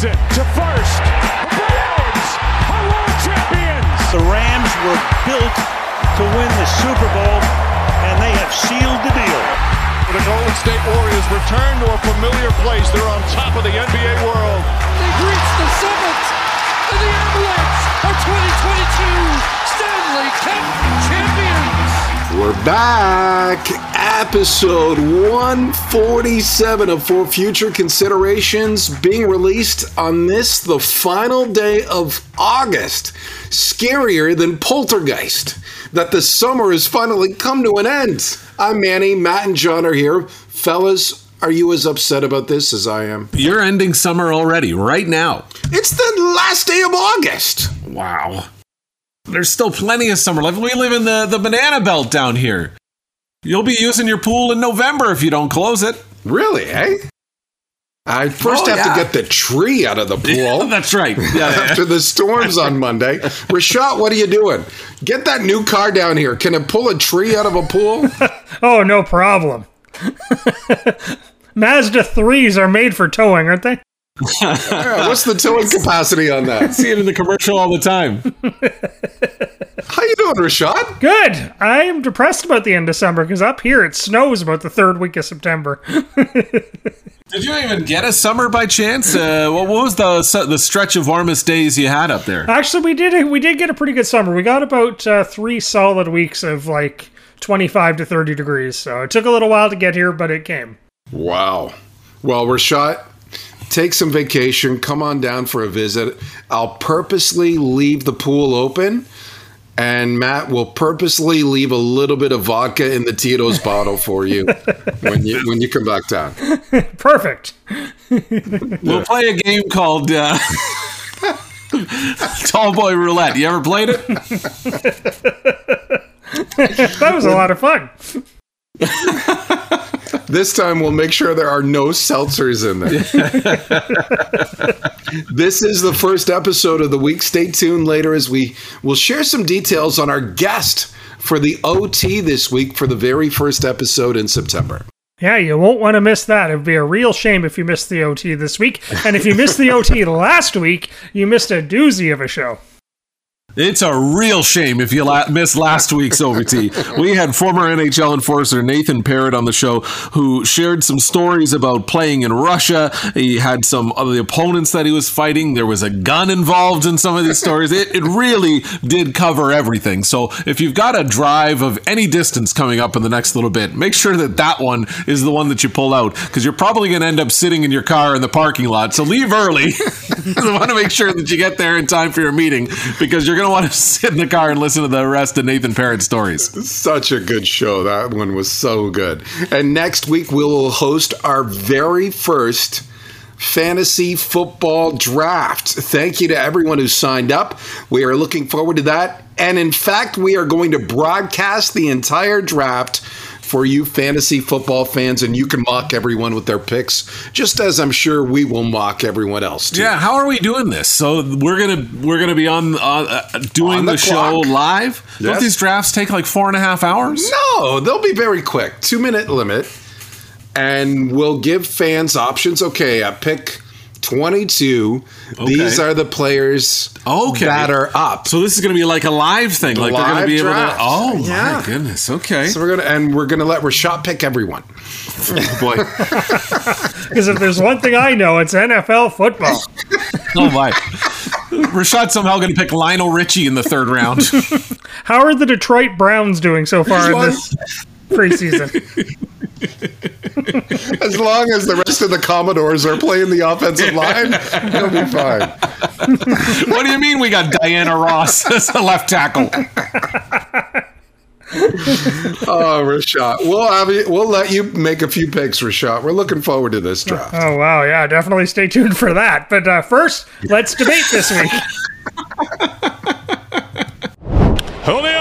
Robinson to first. The are world champions. The Rams were built to win the Super Bowl, and they have sealed the deal. The Golden State Warriors return to a familiar place. They're on top of the NBA world. They've reached the summit, and the Avalanche are 2022 Stanley Cup champions. We're back. Episode 147 of For Future Considerations being released on this, the final day of August. Scarier than Poltergeist. That the summer has finally come to an end. I'm Manny, Matt, and John are here. Fellas, are you as upset about this as I am? You're ending summer already, right now. It's the last day of August. Wow. There's still plenty of summer left. We live in the, the banana belt down here. You'll be using your pool in November if you don't close it. Really, eh? I first Oh, have yeah. to get the tree out of the pool. That's right. Yeah, yeah. after the storms on Monday. Rashad, what are you doing? Get that new car down here. Can it pull a tree out of a pool? Oh, no problem. Mazda 3s are made for towing, aren't they? Yeah, what's the towing capacity on that? I See it in the commercial all the time. How you doing, Rashad? Good. I am depressed about the end of summer because up here it snows about the third week of September. Did you even get a summer by chance? Uh, what what was the the stretch of warmest days you had up there? Actually, we did we did get a pretty good summer. We got about uh, three solid weeks of like 25 to 30 degrees. So it took a little while to get here, but it came. Wow. Well, Rashad, take some vacation. Come on down for a visit. I'll purposely leave the pool open. And Matt will purposely leave a little bit of vodka in the Tito's bottle for you when you when you come back down. Perfect. We'll play a game called uh, Tall Boy Roulette. You ever played it? That was a lot of fun. This time we'll make sure there are no seltzers in there. this is the first episode of the week. Stay tuned later as we will share some details on our guest for the OT this week for the very first episode in September. Yeah, you won't want to miss that. It would be a real shame if you missed the OT this week. And if you missed the OT last week, you missed a doozy of a show. It's a real shame if you la- missed last week's OVT. We had former NHL enforcer Nathan Perrott on the show who shared some stories about playing in Russia. He had some of the opponents that he was fighting. There was a gun involved in some of these stories. It, it really did cover everything. So if you've got a drive of any distance coming up in the next little bit, make sure that that one is the one that you pull out because you're probably going to end up sitting in your car in the parking lot. So leave early. I want to make sure that you get there in time for your meeting because you're going to want to sit in the car and listen to the rest of Nathan Perrott's stories. Such a good show. That one was so good. And next week we will host our very first fantasy football draft. Thank you to everyone who signed up. We are looking forward to that. And in fact, we are going to broadcast the entire draft for you fantasy football fans, and you can mock everyone with their picks, just as I'm sure we will mock everyone else. Too. Yeah, how are we doing this? So we're gonna we're gonna be on uh, uh, doing On the, the show live. Don't these drafts take like four and a half hours? No, they'll be very quick. Two minute limit. And we'll give fans options. Okay, I pick 22. These are the players Okay. that are up. So this is gonna be like a live thing. like they're gonna live be able to. Oh Yeah. my goodness. Okay. So we're gonna and we're gonna let Rashad pick everyone. boy. Because if there's one thing I know, it's NFL football. Oh my. Rashad's somehow going to pick Lionel Richie in the third round. How are the Detroit Browns doing so far in this preseason? As long as the rest of the Commodores are playing the offensive line, they'll be fine. what do you mean we got Diana Ross as a left tackle? Oh, Rashad. We'll have you, we'll let you make a few picks, Rashad. We're looking forward to this draft. Oh, wow. Yeah, definitely stay tuned for that. But uh, first, let's debate this week. Julio,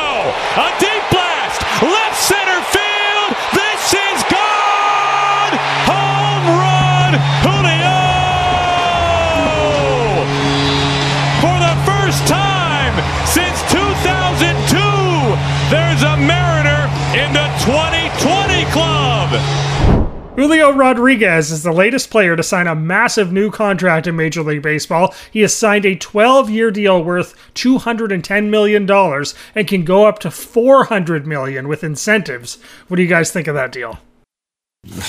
first time since 2002, there's a Mariner in the 2020 club. Julio Rodriguez is the latest player to sign a massive new contract in Major League Baseball. He has signed a 12 year deal worth $210 million and can go up to 400 million with incentives. What do you guys think of that deal?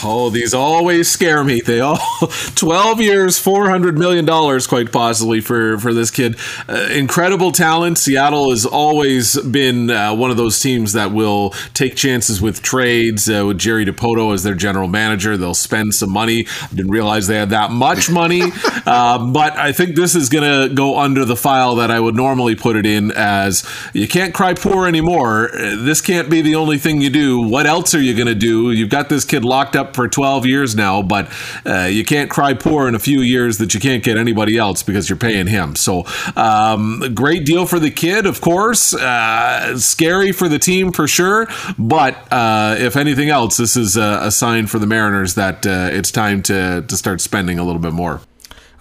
Oh, these always scare me. They all 12 years, 400 million dollars quite possibly for for this kid. Uh, incredible talent. Seattle has always been uh, one of those teams that will take chances with trades uh, with Jerry Dipoto as their general manager. They'll spend some money. I didn't realize they had that much money. Uh, but I think this is going to go under the file that I would normally put it in as you can't cry poor anymore. This can't be the only thing you do. What else are you going to do? You've got this kid locked up for 12 years now, but uh, you can't cry poor in a few years that you can't get anybody else because you're paying him. So, um, great deal for the kid, of course. Uh, scary for the team for sure. But uh, if anything else, this is a, a sign for the Mariners that uh, it's time to, to start spending a little bit more.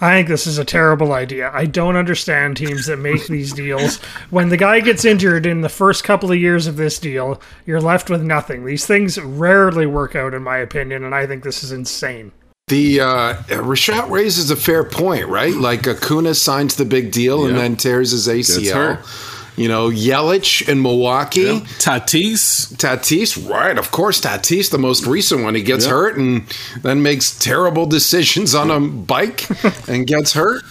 I think this is a terrible idea. I don't understand teams that make these deals. When the guy gets injured in the first couple of years of this deal, you're left with nothing. These things rarely work out, in my opinion, and I think this is insane. The uh, Rashad raises a fair point, right? Like Acuna signs the big deal and then tears his Gets ACL. You know, Yelich in Milwaukee. Tatis, Tatis, right? Of course, Tatis, the most recent one. He gets Yeah. hurt and then makes terrible decisions on a bike and gets hurt.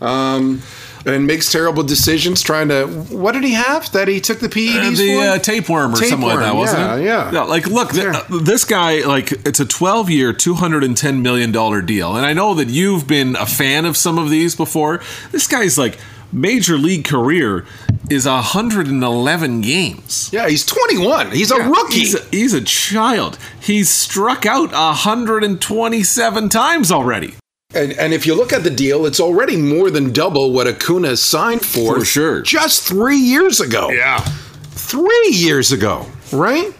Um, and makes terrible decisions trying to. What did he have that he took the PEDs Uh, the for? uh, tapeworm or something like that, wasn't yeah, it? yeah. Yeah, like look, th- Yeah. uh, this guy, like, it's a 12 year, 210 million dollar deal, and I know that you've been a fan of some of these before. This guy's like major league career is 111 games. yeah, he's 21. He's a rookie. He's a, he's a child. He's struck out 127 times already. And, and if you look at the deal, it's already more than double what Acuna signed for, For sure. just three years ago. Yeah. Three years ago, right?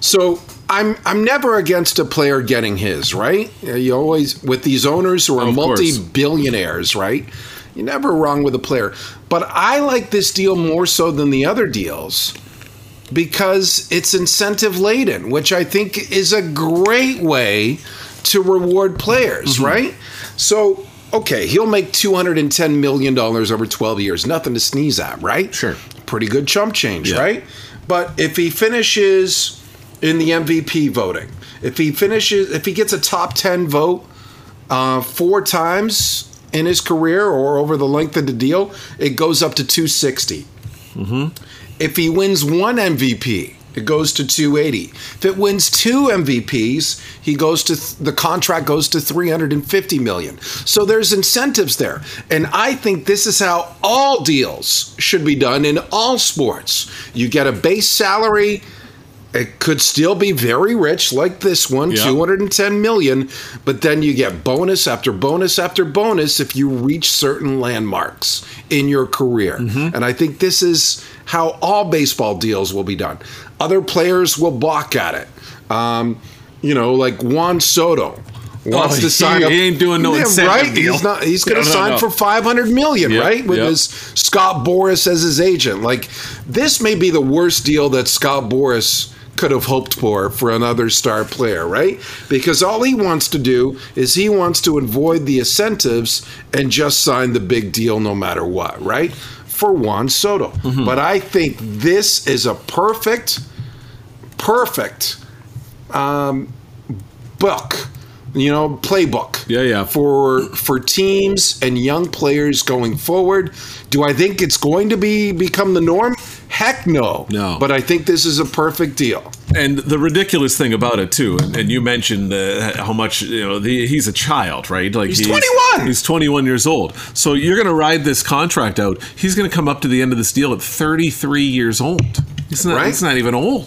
So I'm I'm never against a player getting his, right? You always with these owners who are Of course. multi-billionaires, right? You're never wrong with a player. But I like this deal more so than the other deals because it's incentive laden, which I think is a great way to reward players, Mm-hmm. right? So, okay, he'll make $210 million over 12 years. Nothing to sneeze at, right? Sure. Pretty good chump change, Yeah. right? But if he finishes in the MVP voting, if he finishes, if he gets a top 10 vote uh, four times in his career or over the length of the deal, it goes up to 260. If he wins one MVP, it goes to 280. If it wins two MVPs, he goes to th- the contract goes to 350 million. So there's incentives there. And I think this is how all deals should be done in all sports. You get a base salary it could still be very rich like this one Yeah. 210 million but then you get bonus after bonus after bonus if you reach certain landmarks in your career and i think this is how all baseball deals will be done other players will balk at it um, you know like juan soto wants Oh, to sign he- up he ain't doing no Yeah, right deal. he's not he's going No, to no, sign no. for 500 million Yep, right with yep. his Scott Boras as his agent. Like this may be the worst deal that Scott Boras could have hoped for for another star player, right? Because all he wants to do is he wants to avoid the incentives and just sign the big deal no matter what, right? For Juan Soto. Mm-hmm. But I think this is a perfect perfect um, book you know playbook Yeah, yeah. for for teams and young players going forward do i think it's going to be become the norm heck no No. but i think this is a perfect deal And the ridiculous thing about it too, and, and you mentioned uh, how much you know the, he's a child, right? Like He's 21. He's 21 years old. So you're going to ride this contract out. He's going to come up to the end of this deal at 33 years old. He's not. Right. He's not even old.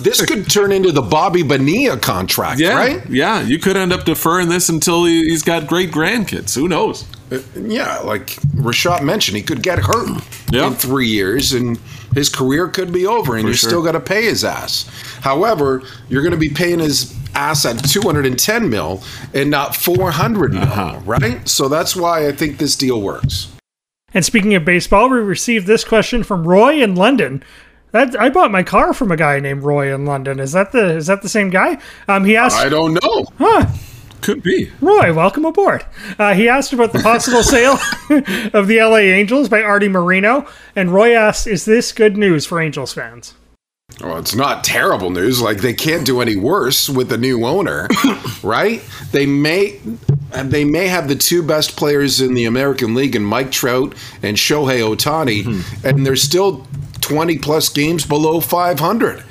this could turn into the bobby bonilla contract Yeah. right Yeah. You could end up deferring this until he, he's got great grandkids. Who knows? yeah like rashad mentioned he could get hurt Yeah. in three years and his career could be over and For you're sure. still got to pay his ass however you're going to be paying his ass at 210 mil and not 400 mil Uh-huh. right so that's why i think this deal works And speaking of baseball, we received this question from Roy in London. That I bought my car from a guy named Roy in London. Is that the is that the same guy? Um, he asked. I don't know. Huh. Could be. Roy, welcome aboard. Uh, he asked about the possible sale of the LA Angels by Arte Moreno, and Roy asked, "Is this good news for Angels fans?" Well, it's not terrible news. Like they can't do any worse with the new owner, right? They may they may have the two best players in the American League in Mike Trout and Shohei Ohtani, and they're still 20 plus games below 500.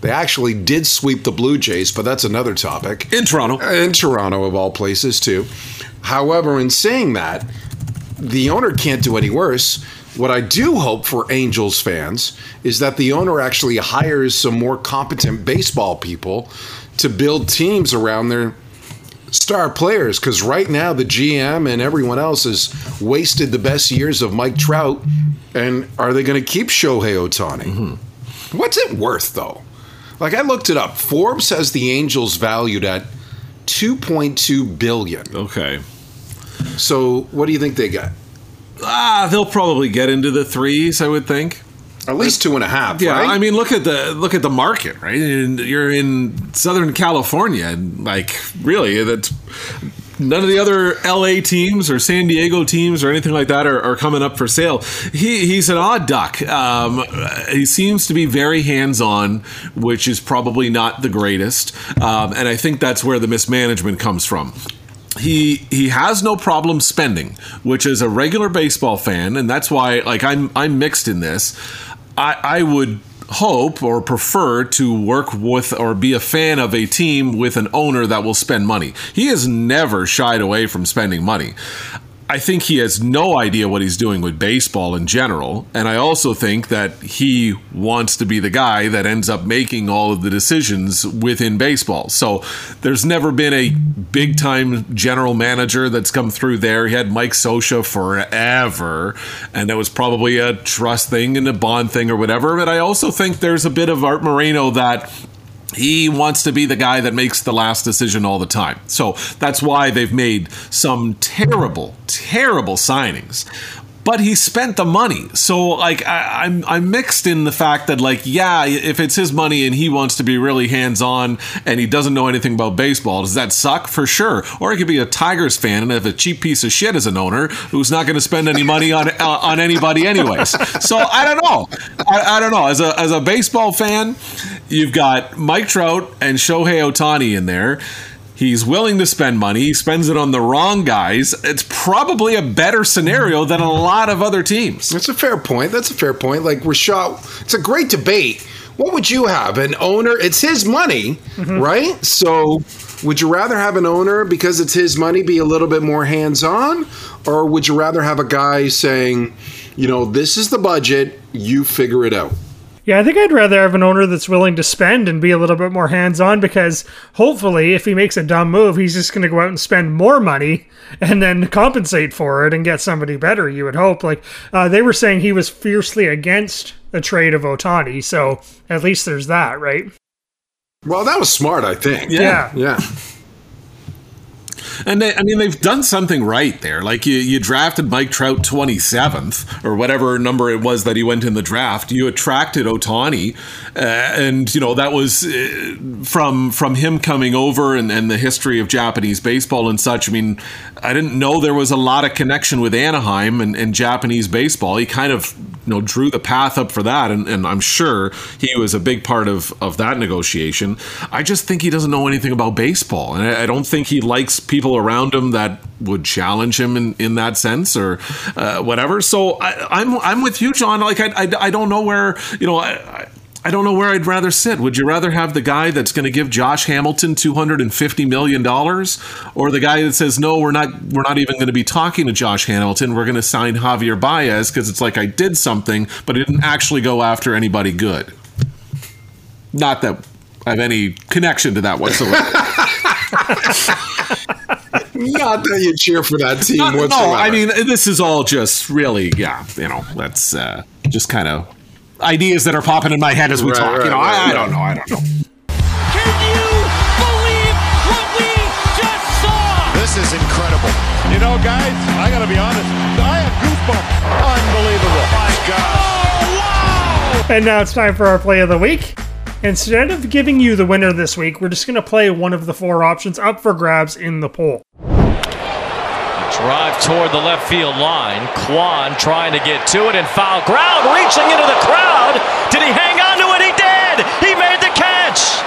They actually did sweep the Blue Jays, but that's another topic. In Toronto. In Toronto, of all places, too. However, in saying that, the owner can't do any worse. What I do hope for Angels fans is that the owner actually hires some more competent baseball people to build teams around their star players because right now the GM and everyone else has wasted the best years of Mike Trout. And are they going to keep Shohei Ohtani? What's it worth though? Like I looked it up. Forbes has the Angels valued at 2.2 billion. Okay. So what do you think they got? Ah, they'll probably get into the threes, I would think. At least two and a half. Yeah, right? I mean, look at the look at the market, right? And you're in Southern California, and like really, that's none of the other LA teams or San Diego teams or anything like that are, are coming up for sale. He he's an odd duck. Um, he seems to be very hands on, which is probably not the greatest, um, and I think that's where the mismanagement comes from he he has no problem spending, which is a regular baseball fan, and that's why like I'm I'm mixed in this. I I would hope or prefer to work with or be a fan of a team with an owner that will spend money. He has never shied away from spending money. I think he has no idea what he's doing with baseball in general. And I also think that he wants to be the guy that ends up making all of the decisions within baseball. So there's never been a big time general manager that's come through there. He had Mike Scioscia forever, and that was probably a trust thing and a bond thing or whatever. But I also think there's a bit of Arte Moreno that he wants to be the guy that makes the last decision all the time. So that's why they've made some terrible, terrible signings. But he spent the money, so like I, I'm I'm mixed in the fact that like yeah, if it's his money and he wants to be really hands on and he doesn't know anything about baseball, does that suck for sure? Or he could be a Tigers fan and have a cheap piece of shit as an owner who's not going to spend any money on uh, on anybody anyways. So I don't know, I, I don't know. As a as a baseball fan, you've got Mike Trout and Shohei Ohtani in there. He's willing to spend money. He spends it on the wrong guys. It's probably a better scenario than a lot of other teams. That's a fair point. That's a fair point. Like Rashad, it's a great debate. What would you have? An owner? It's his money, mm-hmm. right? So, would you rather have an owner because it's his money be a little bit more hands on, or would you rather have a guy saying, you know, this is the budget, you figure it out? Yeah, I think I'd rather have an owner that's willing to spend and be a little bit more hands on because hopefully, if he makes a dumb move, he's just going to go out and spend more money and then compensate for it and get somebody better, you would hope. Like, uh, they were saying he was fiercely against the trade of Ohtani, so at least there's that, right? Well, that was smart, I think. Yeah. Yeah. And they, I mean, they've done something right there. Like you, you drafted Mike Trout 27th or whatever number it was that he went in the draft. You attracted Ohtani, uh, and you know that was uh, from from him coming over and, and the history of Japanese baseball and such. I mean, I didn't know there was a lot of connection with Anaheim and, and Japanese baseball. He kind of you know drew the path up for that, and, and I'm sure he was a big part of of that negotiation. I just think he doesn't know anything about baseball, and I, I don't think he likes people around him that would challenge him in, in that sense or uh, whatever. So I, I'm I'm with you, John. Like I, I, I don't know where you know. I, I don't know where I'd rather sit. Would you rather have the guy that's going to give Josh Hamilton two hundred and fifty million dollars, or the guy that says no, we're not, we're not even going to be talking to Josh Hamilton. We're going to sign Javier Baez because it's like I did something, but it didn't actually go after anybody good. Not that I have any connection to that whatsoever. Not that you cheer for that team Not- whatsoever. no, I mean this is all just really, yeah, you know, that's uh, just kind of ideas that are popping in my head as we Right, talk. right, you know, right, I, I don't know, I don't know. Can you believe what we just saw? This is incredible. You know, guys, I got to be honest. I have goosebumps. Unbelievable. My God. Oh, wow! And now it's time for our play of the week. Instead of giving you the winner this week, we're just going to play one of the four options up for grabs in the poll. Drive toward the left field line. Kwan trying to get to it and foul ground, reaching into the crowd. Did he hang on to it? He did. He made the catch.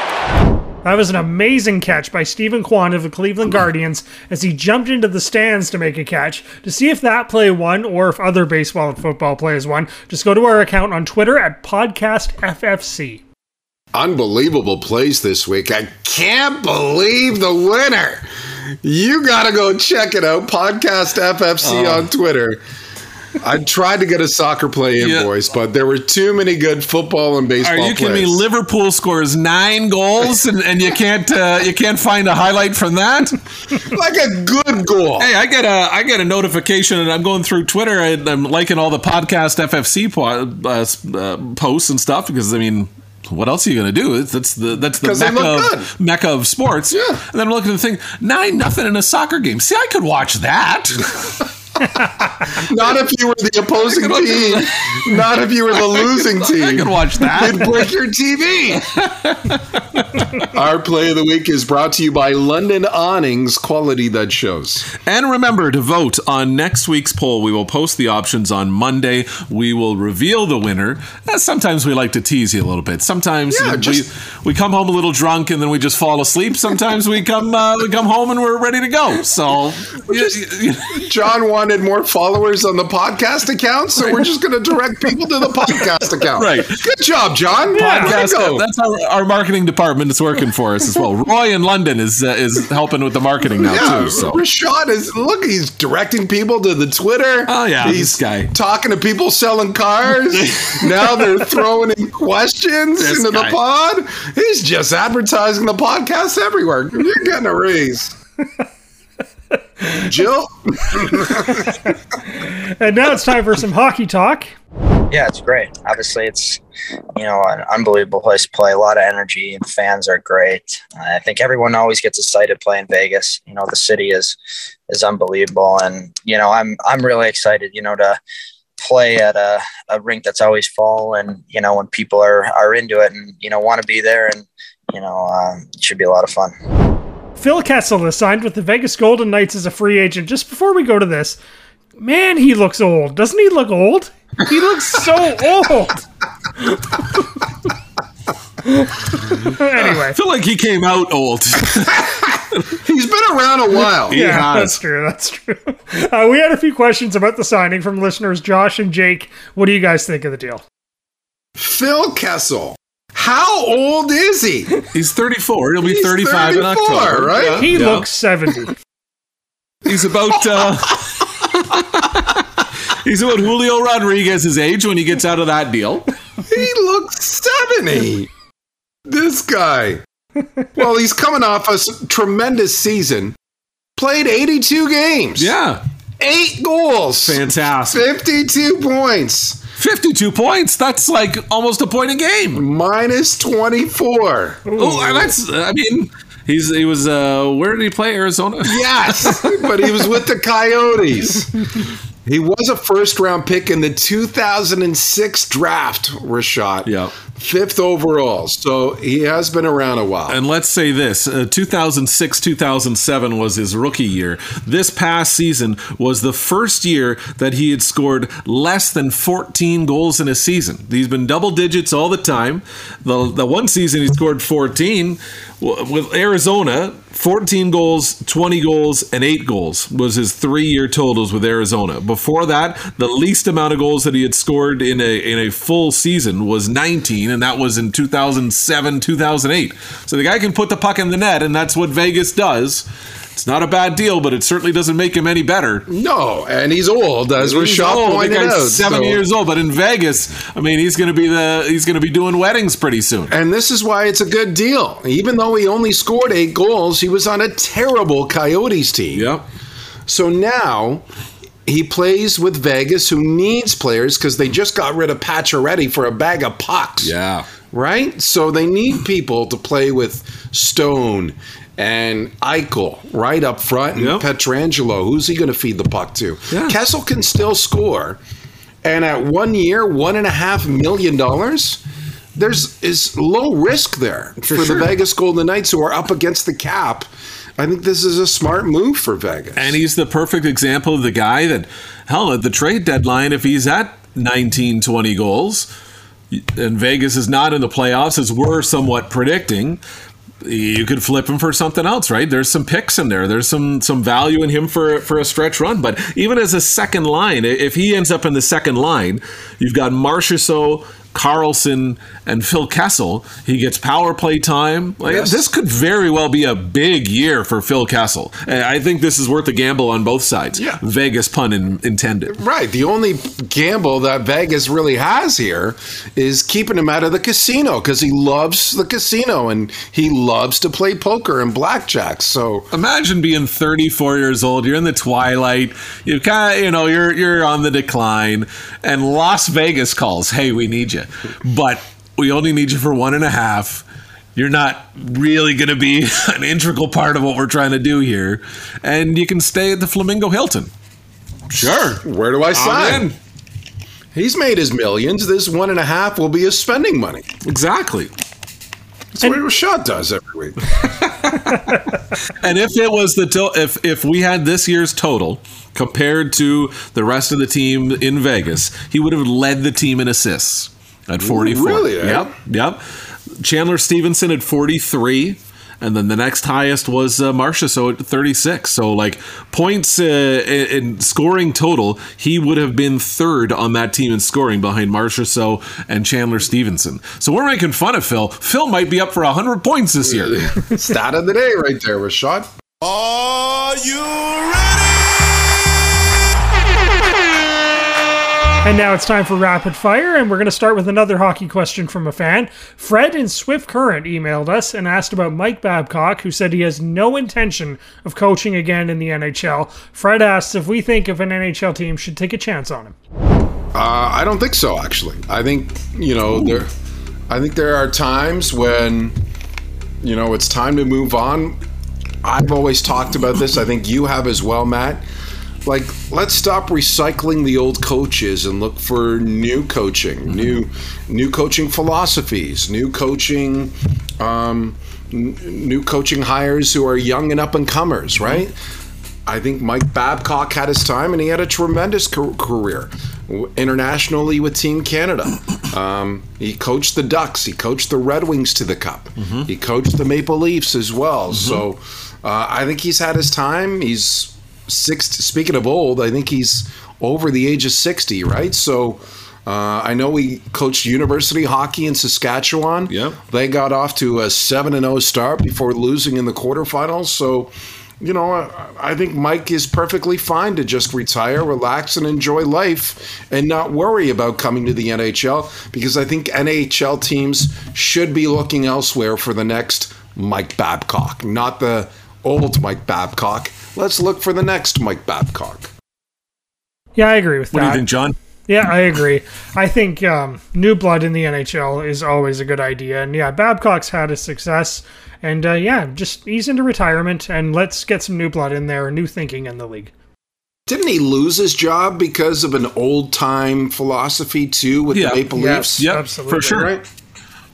That was an amazing catch by Steven Kwan of the Cleveland Guardians as he jumped into the stands to make a catch. To see if that play won or if other baseball and football plays won, just go to our account on Twitter at PodcastFFC. Unbelievable plays this week. I can't believe the winner. You got to go check it out. Podcast FFC Oh. on Twitter. I tried to get a soccer play Yeah. invoice, but there were too many good football and baseball Are you kidding me? Liverpool scores nine goals, and, and you can't uh, you can't find a highlight from that. like a good goal. Hey, I get a I get a notification, and I'm going through Twitter, and I'm liking all the podcast FFC po- uh, uh, posts and stuff because I mean. What else are you going to do? That's the that's the mecca of, mecca of sports. Yeah. And then I'm looking at the thing nine nothing in a soccer game. See, I could watch that. Not if you were the opposing team. Not if you were the losing team. I could watch that. It'd break your TV. Our play of the week is brought to you by London Awnings, quality that shows. And remember to vote on next week's poll. We will post the options on Monday. We will reveal the winner. Uh, sometimes we like to tease you a little bit. Sometimes Yeah, we, just- we come home a little drunk and then we just fall asleep. Sometimes we come uh, we come home and we're ready to go. So you- John wanted more followers on the podcast account, so we're just going to direct people to the podcast account. Right. Good job, John. To podcast, go. that's our, our marketing department is working for us as well. Roy in London is uh, is helping with the marketing now Yeah, too. So Rashad is look. He's directing people to the Twitter. Oh, yeah, he's this guy. talking to people selling cars. now they're throwing in questions This into guy. the pod. He's just advertising the podcast everywhere. You're getting a raise. Jill, And now it's time for some hockey talk. Yeah, it's great. Obviously, it's you know an unbelievable place to play. A lot of energy, and fans are great. I think everyone always gets excited playing Vegas. You know, the city is is unbelievable, and you know I'm I'm really excited. You know to play at a, a rink that's always full, and you know when people are are into it, and you know want to be there, and you know um, it should be a lot of fun. Phil Kessel is signed with the Vegas Golden Knights as a free agent. Just before we go to this, man, he looks old. Doesn't he look old? He looks so old. anyway, I feel like he came out old. he's been around a while. yeah, has. that's true. That's true. Uh, we had a few questions about the signing from listeners Josh and Jake. What do you guys think of the deal? Phil Kessel. How old is he? He's 34. He'll be He's 35 in October. right? Yeah. He Yeah. looks 70. He's about uh, He's about Julio Rodriguez's age when he gets out of that deal. He looks 70. This guy. Well, he's coming off a tremendous season. Played 82 games. Yeah. Eight goals. Fantastic. 52 points. 52 points. That's like almost a point a game. Minus 24. Oh, that's I mean, he's he was uh where did he play? Arizona? Yes, but he was with the Coyotes. He was a first round pick in the 2006 draft, Rashad. Yeah. Fifth overall. So he has been around a while. And let's say this uh, 2006 2007 was his rookie year. This past season was the first year that he had scored less than 14 goals in a season. He's been double digits all the time. The, the one season he scored 14 w- with Arizona. 14 goals, 20 goals, and 8 goals was his three year totals with Arizona. Before that, the least amount of goals that he had scored in a in a full season was 19, and that was in 2007, 2008. So the guy can put the puck in the net, and that's what Vegas does. It's not a bad deal, but it certainly doesn't make him any better. no, and he's old, as He's Rashad old. Pointed out. seven so- years old, but in Vegas, I mean, he's going to be the he's going to be doing weddings pretty soon. And this is why it's a good deal. Even though he only scored eight goals, he was on a terrible Coyotes team. Yep. So now he plays with Vegas, who needs players because they just got rid of Pacioretty for a bag of pucks. Yeah. Right? So they need people to play with Stone and Eichel right up front and Yep. Pietrangelo. Who's he going to feed the puck to? Yeah. Kessel can still score. and at one year, one and a half million dollars. There's is low risk there for, sure. the Vegas Golden Knights who are up against the cap. I think this is a smart move for Vegas. And he's the perfect example of the guy that, hell, at the trade deadline, if he's at 19, 20 goals, and Vegas is not in the playoffs, as we're somewhat predicting, you could flip him for something else, right? There's some picks in there. There's some some value in him for for a stretch run. But even as a second line, if he ends up in the second line, you've got Marchessault, Karlsson and Phil Kessel. He gets power play time. Like, Yes. This could very well be a big year for Phil Kessel. And I think this is worth a gamble on both sides. Yeah. Vegas pun in, intended. Right. The only gamble that Vegas really has here is keeping him out of the casino because he loves the casino and he loves to play poker and blackjack. So Imagine being 34 years old. You're in the twilight. You kind of, you know, you're you're on the decline, and Las Vegas calls. Hey, we need you, but we only need you for one and a half. You're not really going to be an integral part of what we're trying to do here, and you can stay at the Flamingo Hilton. Sure, where do I I'm sign? in. He's made his millions. This one and a half will be his spending money. Exactly. That's what Rashad does every week. And if it was the to- if if we had this year's total compared to the rest of the team in Vegas, he would have led the team in assists at 44. really, eh? Yep. Yep. Chandler Stephenson at 43 and then the next highest was uh, Marchessault at 36. So, like points uh, in, in scoring total, he would have been third on that team in scoring behind Marchessault and Chandler Stephenson. So we're making fun of Phil. Phil might be up for 100 points this year. Stat of the day, right there, Rashad. Are you ready? And now it's time for rapid fire, and we're going to start with another hockey question from a fan. Fred in Swift Current emailed us and asked about Mike Babcock, who said he has no intention of coaching again in the NHL. Fred asks if we think if an NHL team should take a chance on him. Uh, I don't think so. Actually, I think you know there. I think there are times when you know it's time to move on. I've always talked about this. I think you have as well, Matt. Like, let's stop recycling the old coaches and look for new coaching, new, new coaching philosophies, new coaching, um, n- new coaching hires who are young and up and comers, right? I think Mike Babcock had his time, and he had a tremendous ca- career internationally with Team Canada. Um, he coached the Ducks. He coached the Red Wings to the Cup. He coached the Maple Leafs as well. So uh, I think he's had his time. He's six. Speaking of old, I think he's over the age of sixty, right? So. Uh, I know he coached university hockey in Saskatchewan. Yep. They got off to a 7 and 0 start before losing in the quarterfinals. So, you know, I, I think Mike is perfectly fine to just retire, relax, and enjoy life and not worry about coming to the NHL because I think NHL teams should be looking elsewhere for the next Mike Babcock, not the old Mike Babcock. Let's look for the next Mike Babcock. Yeah, I agree with What do that. you think, John? Yeah, I agree. I think um, new blood in the NHL is always a good idea. And yeah, Babcock's had a success. And uh, yeah, just ease into retirement and let's get some new blood in there, new thinking in the league. Didn't he lose his job because of an old time philosophy too with Yeah. the Maple Yes. Leafs? Yep, Absolutely. for sure. Right?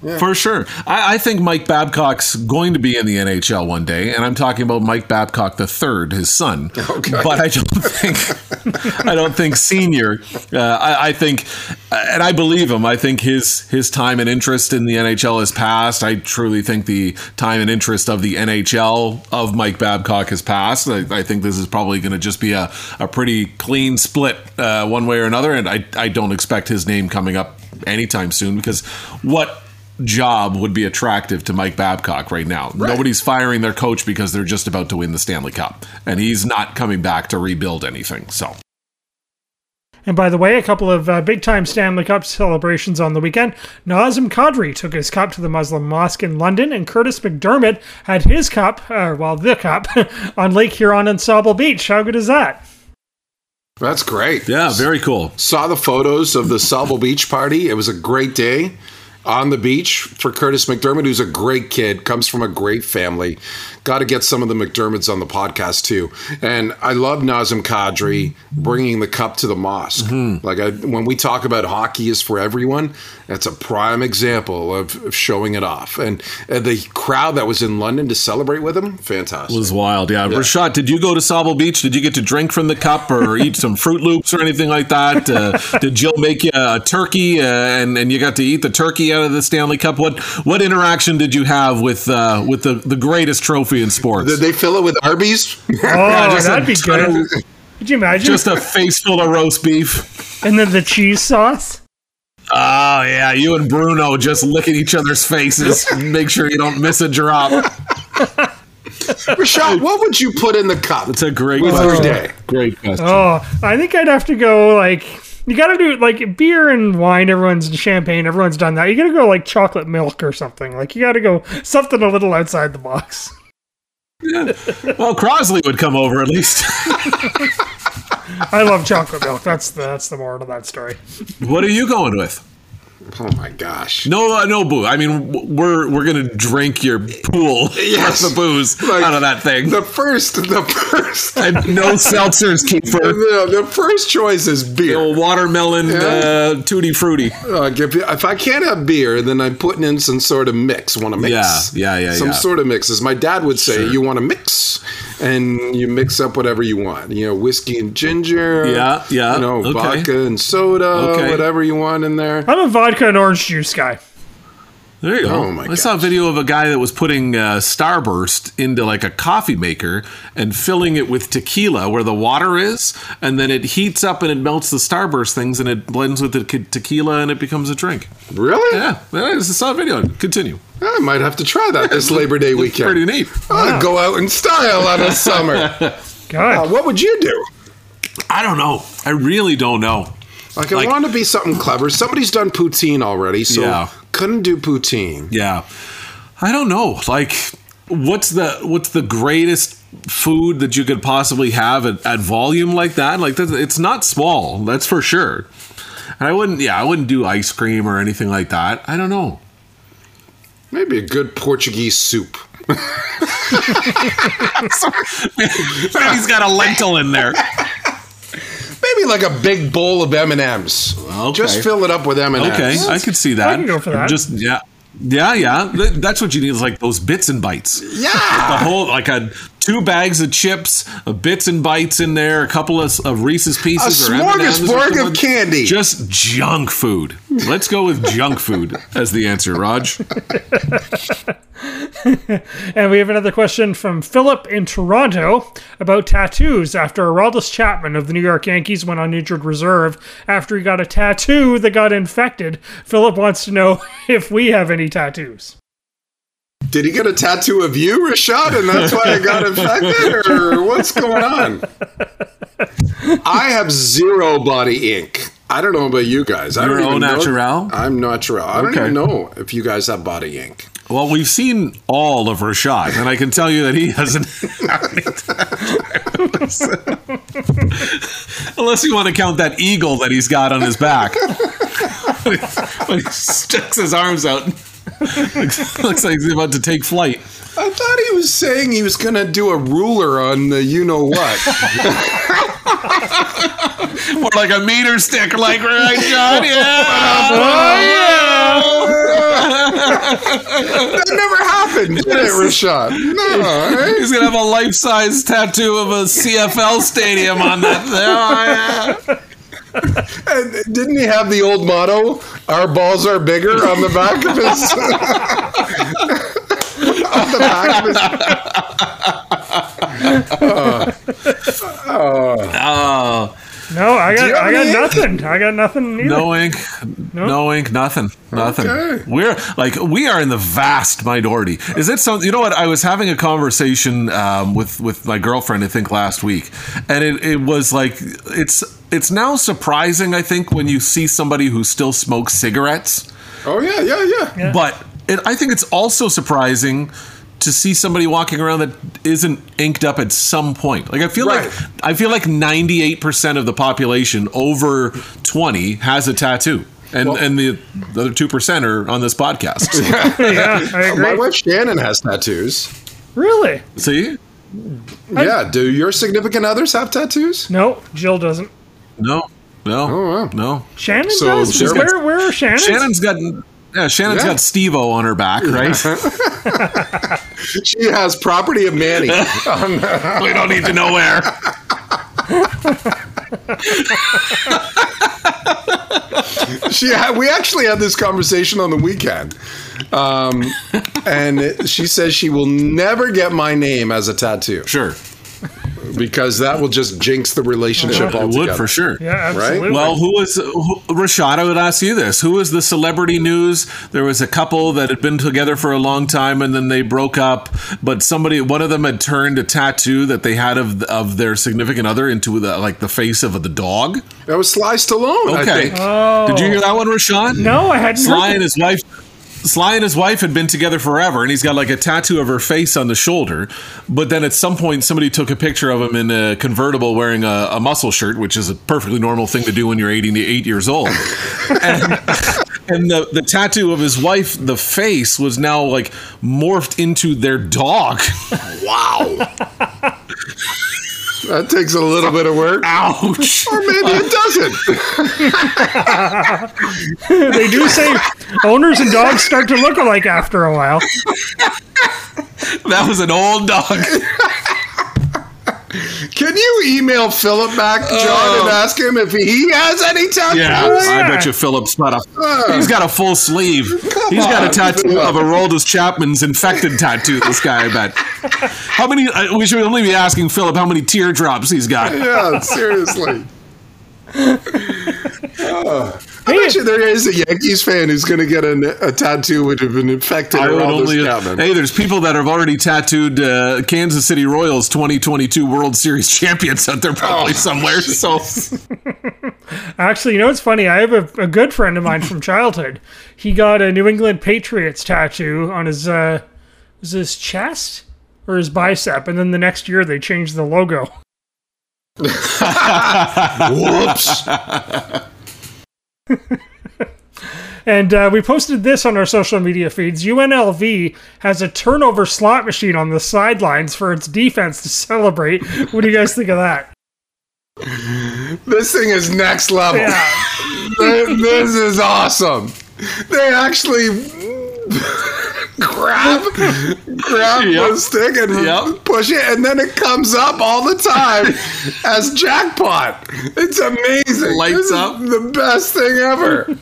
For sure. I, I think Mike Babcock's going to be in the NHL one day, and I'm talking about Mike Babcock the third, his son. Okay. But I don't think I don't think senior. Uh, I, I think, and I believe him. I think his his time and interest in the NHL has passed. I truly think the time and interest of the NHL of Mike Babcock has passed. I, I think this is probably going to just be a, a pretty clean split uh, one way or another, and I I don't expect his name coming up anytime soon because what job would be attractive to Mike Babcock right now. Nobody's firing their coach because they're just about to win the Stanley Cup, and he's not coming back to rebuild anything. So, And by the way, a couple of uh, big time Stanley Cup celebrations on the weekend. Nazem Kadri took his cup to the Muslim Mosque in London, and Curtis McDermott had his cup, uh, well, the cup, on Lake Huron and Sauble Beach. How good is that? That's great. yeah, very cool. Saw the photos of the Sauble Beach party. It was a great day. On the beach for Curtis McDermott, who's a great kid, comes from a great family. Got to get some of the McDermotts on the podcast too. And I love Nazem Kadri bringing the cup to the mosque. Mm-hmm. Like I, when we talk about hockey is for everyone, that's a prime example of, of showing it off. And uh, the crowd that was in London to celebrate with him, fantastic. It was wild, yeah. Rashad, did you go to Sauble Beach? Did you get to drink from the cup or eat some Fruit Loops or anything like that? Uh, did Jill make you a turkey uh, and and you got to eat the turkey out of the Stanley Cup? What what interaction did you have with uh, with the, the greatest trophy in sports? Did they fill it with Arby's? Oh, just that'd be ton good. Could you imagine? Just a face full of roast beef. and then the cheese sauce. Oh yeah, you and Bruno just licking each other's faces. Make sure you don't miss a drop. Rashad, what would you put in the cup? It's a great with question. day. Great question. Oh, I think I'd have to go like you got to do like beer and wine. Everyone's champagne. Everyone's done that. You got to go like chocolate milk or something. Like you got to go something a little outside the box. Yeah. Well, Crosley would come over at least. I love chocolate milk. That's the, that's the moral of that story. what are you going with? Oh my gosh! No, uh, no boo. I mean, we're we're gonna drink your pool. Yes. the booze Like, out of that thing. The first, the first, and no seltzers, Keeper. the, the first choice is beer. The watermelon Yeah. uh, tutti frutti. If, if I can't have beer, then I'm putting in some sort of mix. Want to mix? Yeah, yeah, yeah, Some yeah. sort of mix. As my dad would say, Sure. you want to mix, and you mix up whatever you want. You know, whiskey and ginger. Yeah, yeah, You know, okay. vodka and soda. Okay. Whatever you want in there. I'm a vodka and orange juice guy. There you go. Oh, my I saw a video of a guy that was putting uh, Starburst into like a coffee maker and filling it with tequila where the water is, and then it heats up and it melts the Starburst things and it blends with the tequila and it becomes a drink. Really? Yeah, I just saw a video. Continue. I might have to try that this Labor Day weekend. Pretty neat. I'll go out in style on a summer. God, Uh, what would you do? I don't know. I really don't know. Like, I Like- want to be something clever. Somebody's done poutine already, so Yeah. Couldn't do poutine. Yeah. I don't know. Like what's the what's the greatest food that you could possibly have at, at volume like that? Like that's, it's not small, that's for sure. And I wouldn't yeah, I wouldn't do ice cream or anything like that. I don't know. Maybe a good Portuguese soup. He's got a lentil in there. Maybe like a big bowl of M and M's. Okay. Just fill it up with M and M's. Okay, I could see that. I can go for that. Just yeah. Yeah, yeah. That's what you need is like those bits and bites. Yeah. the whole like a two bags of chips, a bits and bites in there, a couple of, of Reese's pieces, A or M&Ms smorgasbord of candy. Just junk food. Let's go with junk food as the answer, Raj. And we have another question from Philip in Toronto about tattoos after Aroldis Chapman of the New York Yankees went on injured reserve after he got a tattoo that got infected. Philip wants to know if we have any tattoos. Did he get a tattoo of you, Rashad, and that's why I got infected, or what's going on? I have zero body ink. I don't know about you guys. I You're don't au even know- natural? I'm natural. I don't Okay. even know if you guys have body ink. Well, we've seen all of Rashad, and I can tell you that he hasn't. Unless you want to count that eagle that he's got on his back. when he sticks his arms out. looks, looks like he's about to take flight. I thought he was saying he was going to do a ruler on the you know what. More like a meter stick, like right, John? Yeah. that never happened, did it, Rashad? No. eh? He's gonna have a life-size tattoo of a CFL stadium on that. Oh, yeah. And didn't he have the old motto, "Our balls are bigger" on the back of his? On the back of his. Oh, No, I got I got ink? nothing. I got nothing either. no ink, no ink, nothing, nothing. Okay. We're like we are in the vast minority. Is it something? You know what? I was having a conversation um, with with my girlfriend. I think last week, and it, it was like it's it's now surprising. I think when you see somebody who still smokes cigarettes. Oh yeah, yeah, yeah. But it, I think it's also surprising to see somebody walking around that isn't inked up at some point. Like I feel Right. like I feel like 98% of the population over 20 has a tattoo. And and the, the other two percent are on this podcast. yeah, I agree. My wife Shannon has tattoos. Really? See? Yeah. Do your significant others have tattoos? No, Jill doesn't. No, no, Oh, wow. no. Shannon So does. Where got- where are Shannon's? Shannon's got yeah, Shannon's Yeah. got Steve-O on her back, right? She has property of Manny. we don't need to know where. she had, we actually had this conversation on the weekend. Um, and she says she will never get my name as a tattoo Sure. Because that will just jinx the relationship It would for sure. Yeah, absolutely. Well, who was who, Rashad? I would ask you this: Who was the celebrity news? There was a couple that had been together for a long time, and then they broke up. But somebody, one of them, had turned a tattoo that they had of of their significant other into the like the face of the dog. That was Sly Stallone, I Okay. think. Oh. Did you hear that one, Rashad? no, I hadn't. Sly heard and his wife. Sly and his wife had been together forever, and he's got like a tattoo of her face on the shoulder. But then at some point, somebody took a picture of him in a convertible wearing a, a muscle shirt, which is a perfectly normal thing to do when you're 88 years old. and and the, the tattoo of his wife, the face, was now like morphed into their dog. Wow. that takes a little bit of work. Ouch. Or maybe it doesn't. they do say owners and dogs start to look alike after a while. That was an old dog. Can you email Philip back, John, and ask him if he has any tattoos? Yeah, I bet you Philip's got a. He's got a full sleeve. He's got a tattoo Philip. of Aroldis Chapman's infected tattoo. This guy, I bet. How many? Uh, we should only be asking Philip how many teardrops he's got. Yeah, seriously. Oh. I bet you there is a Yankees fan who's going to get an, a tattoo which have been infected I would only. Hey, there's people that have already tattooed uh, Kansas City Royals 2022 World Series champions out there probably somewhere. So Actually, you know what's funny? I have a, a good friend of mine from childhood. He got a New England Patriots tattoo on his uh, was his chest or his bicep, and then the next year they changed the logo. Whoops. And uh, we posted this on our social media feeds. UNLV has a turnover slot machine on the sidelines for its defense to celebrate. What do you guys think of that? This thing is next level. Yeah. Th- this is awesome. They actually grab grab the Yep. stick and Yep. push it, and then it comes up all the time as jackpot. It's amazing. Lights This is up. the best thing ever.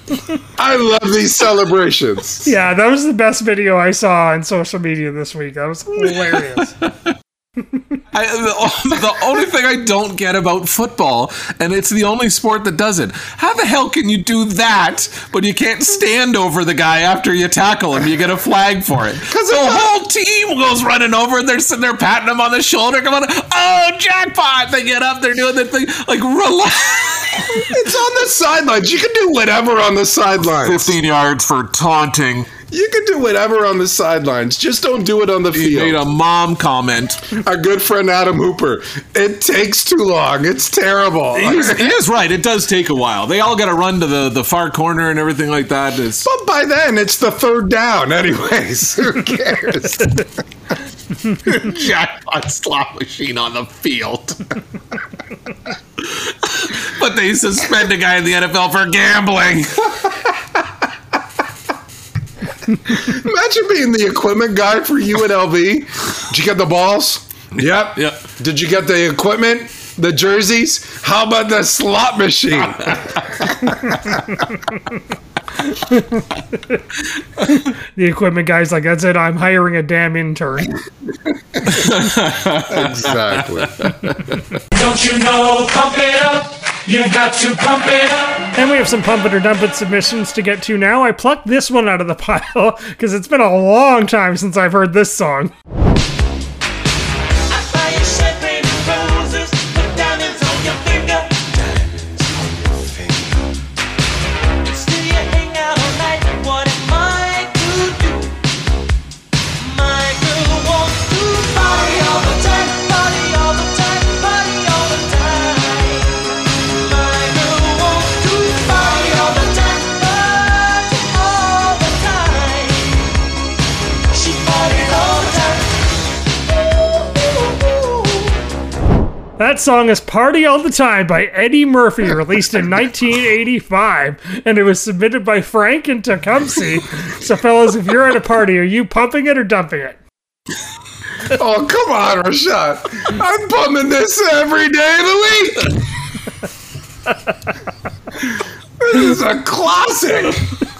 I love these celebrations. Yeah, that was the best video I saw on social media this week. That was hilarious. I, the, the only thing I don't get about football, and it's the only sport that does it. How the hell can you do that, but you can't stand over the guy after you tackle him? You get a flag for it. Because the whole team goes running over, and they're sitting there patting him on the shoulder. Come on, oh jackpot! They get up, they're doing the thing like relax. It's on the sidelines. You can do whatever on the sidelines. Fifteen yards for taunting. You can do whatever on the sidelines. Just don't do it on the He made field. a mom comment. Our good friend Adam Hooper. It takes too long. It's terrible. He's, he is right. It does take a while. They all got to run to the, the far corner and everything like that. It's, But by then, it's the third down, anyways. Who cares? jackpot slot machine on the field. but they suspend a guy in the NFL for gambling. Imagine being the equipment guy for UNLV. Did you get the balls? Yep. Yep. Did you get the equipment? The jerseys? How about the slot machine? The equipment guy's like, that's it, I'm hiring a damn intern. exactly. Don't you know? Pump it up. You got to pump it up. And we have some pump it or dump it submissions to get to now. I plucked this one out of the pile because it's been a long time since I've heard this song. That song is Party All the Time by Eddie Murphy, released in 1985, and it was submitted by Frank and Tecumseh. So, fellas, if you're at a party, are you pumping it or dumping it? Oh, come on, Rashad. I'm pumping this every day of the week. This is a classic.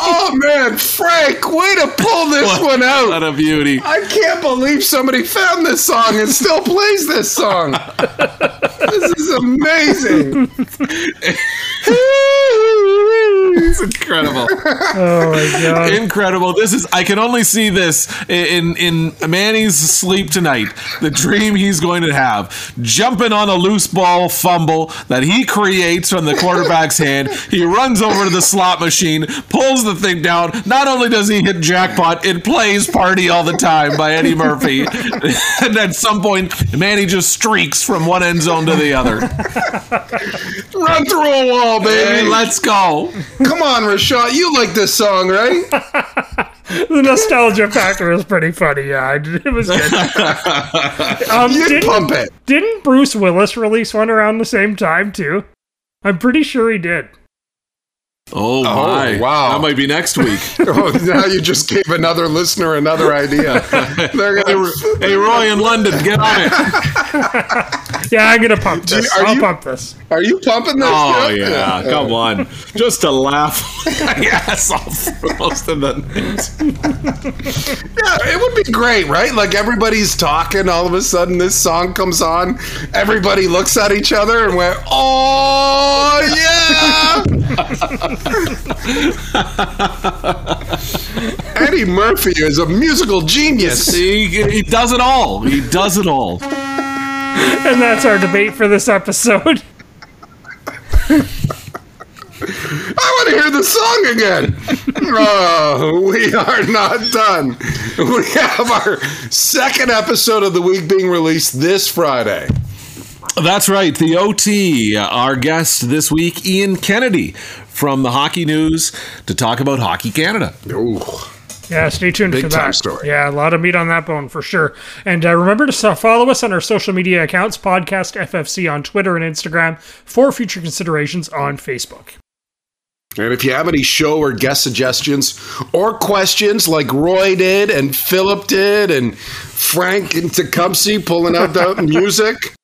oh man, Frank, way to pull this one out. What a beauty. I can't believe somebody found this song and still plays this song. this is amazing. it's incredible. Oh my god. Incredible. This is I can only see this in in Manny's sleep tonight. The dream he's going to have. Jumping on a loose ball fumble that he creates from the quarterback's hand. He runs over to the slot machine, pulls the thing down. Not only does he hit jackpot, it plays party all the time by Eddie Murphy. and at some point, Manny just streaks from one end zone to the other. Run through a wall, Hey, baby. let's go. Come on, Rashad. You like this song, right? The nostalgia factor is pretty funny. Yeah, it was good. Um, didn't, pump it. didn't Bruce Willis release one around the same time too? I'm pretty sure he did. Oh, oh, my. wow. That might be next week. Oh, now you just gave another listener another idea. They're gonna, hey, Roy in London, get on it. Yeah, I'm gonna pump Do you- this. are I'll you- pump this. Are you pumping this? Oh too? yeah, come on, just to laugh my ass off for most of the Yeah, it would be great, right? Like everybody's talking, all of a sudden this song comes on, everybody looks at each other and went, "Oh yeah!" Eddie Murphy is a musical genius. He, he does it all. He does it all. And that's our debate for this episode. I want to hear the song again. oh, we are not done. We have our second episode of the week being released this Friday. That's right. The OT, uh, our guest this week, Ian Kennedy from the Hockey News to talk about Hockey Canada. Ooh. Yeah, stay tuned Big for time that. story. Yeah, a lot of meat on that bone for sure. And uh, remember to follow us on our social media accounts, Podcast FFC on Twitter and Instagram, for future considerations on Facebook. And if you have any show or guest suggestions or questions like Roy did and Philip did and Frank and Tecumseh pulling out the music,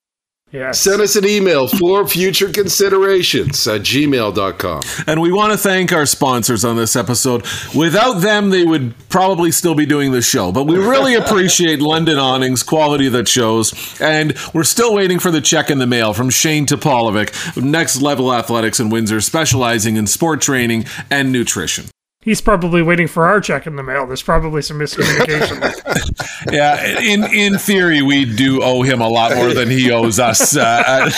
Yes. send us an email for future considerations at gmail.com. And we want to thank our sponsors on this episode. Without them, they would probably still be doing the show. But we really appreciate London Awnings, quality that shows. And we're still waiting for the check in the mail from Shane Topolovic, of Next Level Athletics in Windsor, specializing in sport training and nutrition. He's probably waiting for our check in the mail. There's probably some miscommunication. Yeah, in in theory, we do owe him a lot more than he owes us uh, at,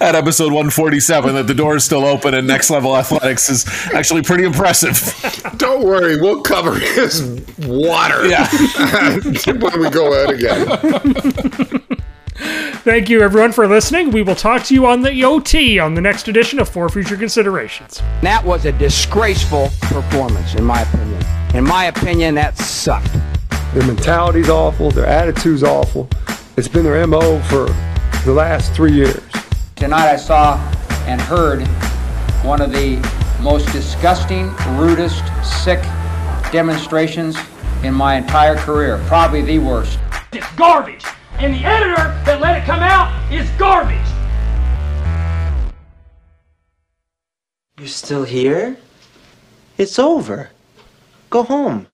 at episode 147. That the door is still open and Next Level Athletics is actually pretty impressive. Don't worry, we'll cover his water Yeah. when we go out again. Thank you, everyone, for listening. We will talk to you on the OT on the next edition of For Future Considerations. That was a disgraceful performance, in my opinion. In my opinion, that sucked. Their mentality's awful. Their attitude's awful. It's been their MO for the last three years. Tonight I saw and heard one of the most disgusting, rudest, sick demonstrations in my entire career. Probably the worst. It's garbage. And the editor that let it come out is garbage. You're still here? It's over. Go home.